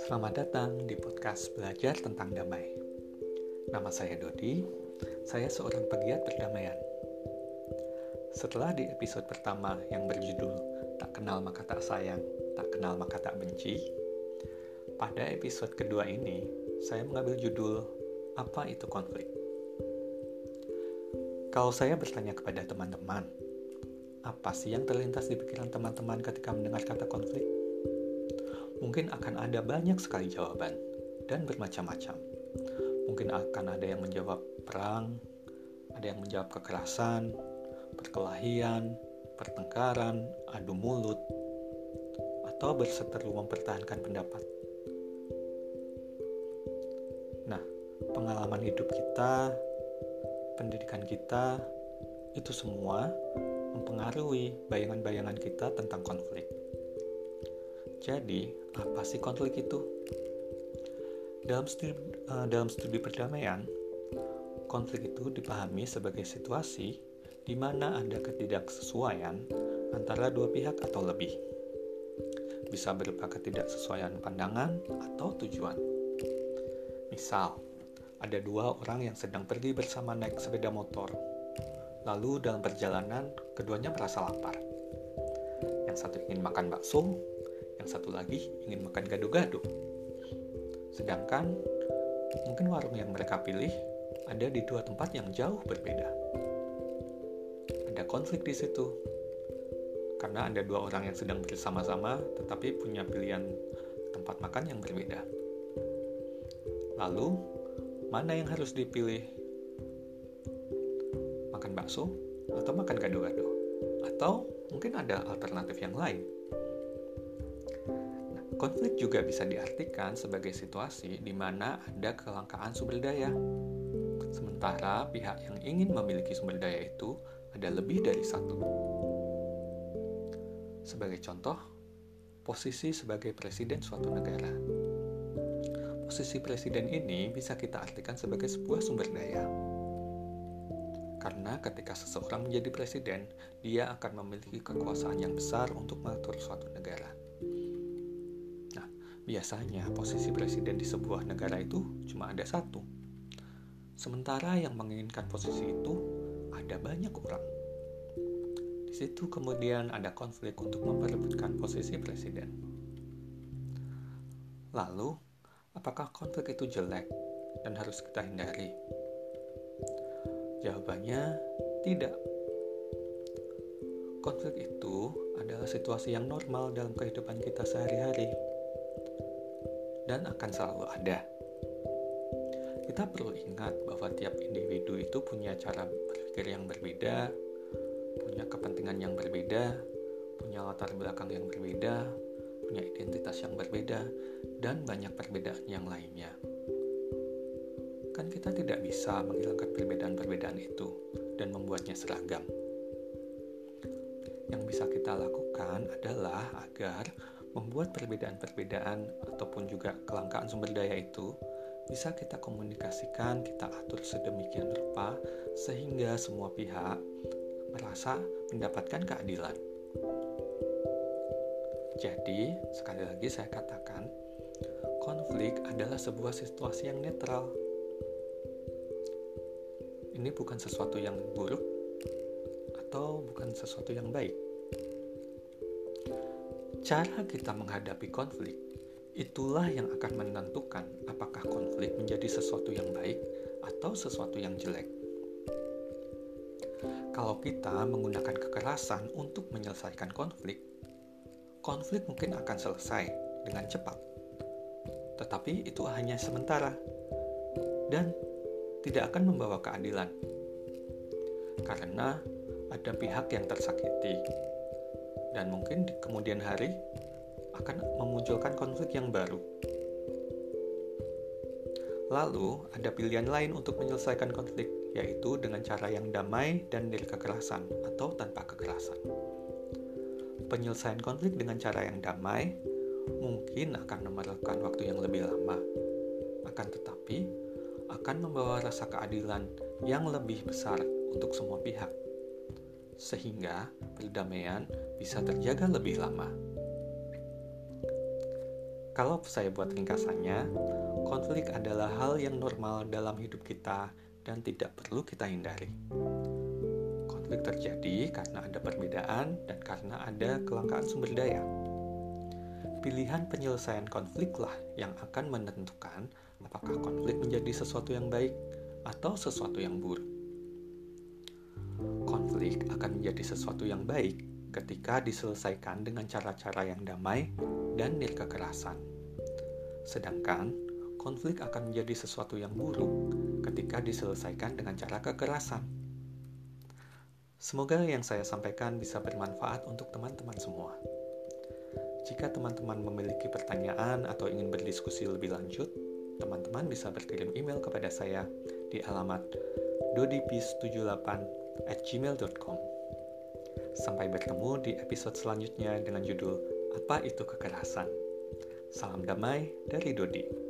Selamat datang di podcast Belajar tentang Damai. Nama saya Dodi, saya seorang pegiat perdamaian. Setelah di episode pertama yang berjudul Tak Kenal Maka Tak Sayang, Tak Kenal Maka Tak Benci, pada episode kedua ini saya mengambil judul Apa Itu Konflik? Kalau saya bertanya kepada teman-teman, apa sih yang terlintas di pikiran teman-teman ketika mendengar kata konflik? Mungkin akan ada banyak sekali jawaban dan bermacam-macam. Mungkin akan ada yang menjawab perang, ada yang menjawab kekerasan, perkelahian, pertengkaran, adu mulut, atau berseteru mempertahankan pendapat. Nah, pengalaman hidup kita pendidikan kita, itu semua mempengaruhi bayangan-bayangan kita tentang konflik. Jadi, apa sih konflik itu? Dalam studi, uh, dalam studi perdamaian, konflik itu dipahami sebagai situasi di mana ada ketidaksesuaian antara dua pihak atau lebih. Bisa berupa ketidaksesuaian pandangan atau tujuan. Misal, ada dua orang yang sedang pergi bersama naik sepeda motor. Lalu dalam perjalanan, keduanya merasa lapar. Yang satu ingin makan bakso, yang satu lagi ingin makan gado-gado. Sedangkan mungkin warung yang mereka pilih ada di dua tempat yang jauh berbeda. Ada konflik di situ. Karena ada dua orang yang sedang bersama-sama tetapi punya pilihan tempat makan yang berbeda. Lalu, mana yang harus dipilih? Makan bakso atau makan gado-gado? Atau mungkin ada alternatif yang lain? Nah, konflik juga bisa diartikan sebagai situasi di mana ada kelangkaan sumber daya. Sementara pihak yang ingin memiliki sumber daya itu ada lebih dari satu. Sebagai contoh, posisi sebagai presiden suatu negara posisi presiden ini bisa kita artikan sebagai sebuah sumber daya. Karena ketika seseorang menjadi presiden, dia akan memiliki kekuasaan yang besar untuk mengatur suatu negara. Nah, biasanya posisi presiden di sebuah negara itu cuma ada satu. Sementara yang menginginkan posisi itu ada banyak orang. Di situ kemudian ada konflik untuk memperebutkan posisi presiden. Lalu, Apakah konflik itu jelek dan harus kita hindari? Jawabannya tidak. Konflik itu adalah situasi yang normal dalam kehidupan kita sehari-hari dan akan selalu ada. Kita perlu ingat bahwa tiap individu itu punya cara berpikir yang berbeda, punya kepentingan yang berbeda, punya latar belakang yang berbeda, punya identitas yang berbeda, dan banyak perbedaan yang lainnya. Kan kita tidak bisa menghilangkan perbedaan-perbedaan itu dan membuatnya seragam. Yang bisa kita lakukan adalah agar membuat perbedaan-perbedaan ataupun juga kelangkaan sumber daya itu bisa kita komunikasikan, kita atur sedemikian rupa sehingga semua pihak merasa mendapatkan keadilan. Jadi, sekali lagi saya katakan, konflik adalah sebuah situasi yang netral. Ini bukan sesuatu yang buruk atau bukan sesuatu yang baik. Cara kita menghadapi konflik itulah yang akan menentukan apakah konflik menjadi sesuatu yang baik atau sesuatu yang jelek. Kalau kita menggunakan kekerasan untuk menyelesaikan konflik, konflik mungkin akan selesai dengan cepat. Tetapi itu hanya sementara dan tidak akan membawa keadilan. Karena ada pihak yang tersakiti dan mungkin di kemudian hari akan memunculkan konflik yang baru. Lalu, ada pilihan lain untuk menyelesaikan konflik, yaitu dengan cara yang damai dan dari kekerasan atau tanpa kekerasan penyelesaian konflik dengan cara yang damai mungkin akan memerlukan waktu yang lebih lama. Akan tetapi, akan membawa rasa keadilan yang lebih besar untuk semua pihak. sehingga perdamaian bisa terjaga lebih lama. Kalau saya buat ringkasannya, konflik adalah hal yang normal dalam hidup kita dan tidak perlu kita hindari. Konflik terjadi karena ada perbedaan dan karena ada kelangkaan sumber daya. Pilihan penyelesaian konfliklah yang akan menentukan apakah konflik menjadi sesuatu yang baik atau sesuatu yang buruk. Konflik akan menjadi sesuatu yang baik ketika diselesaikan dengan cara-cara yang damai dan kekerasan. Sedangkan konflik akan menjadi sesuatu yang buruk ketika diselesaikan dengan cara kekerasan. Semoga yang saya sampaikan bisa bermanfaat untuk teman-teman semua. Jika teman-teman memiliki pertanyaan atau ingin berdiskusi lebih lanjut, teman-teman bisa berkirim email kepada saya di alamat dodipis78 at gmail.com. Sampai bertemu di episode selanjutnya dengan judul Apa Itu Kekerasan? Salam damai dari Dodi.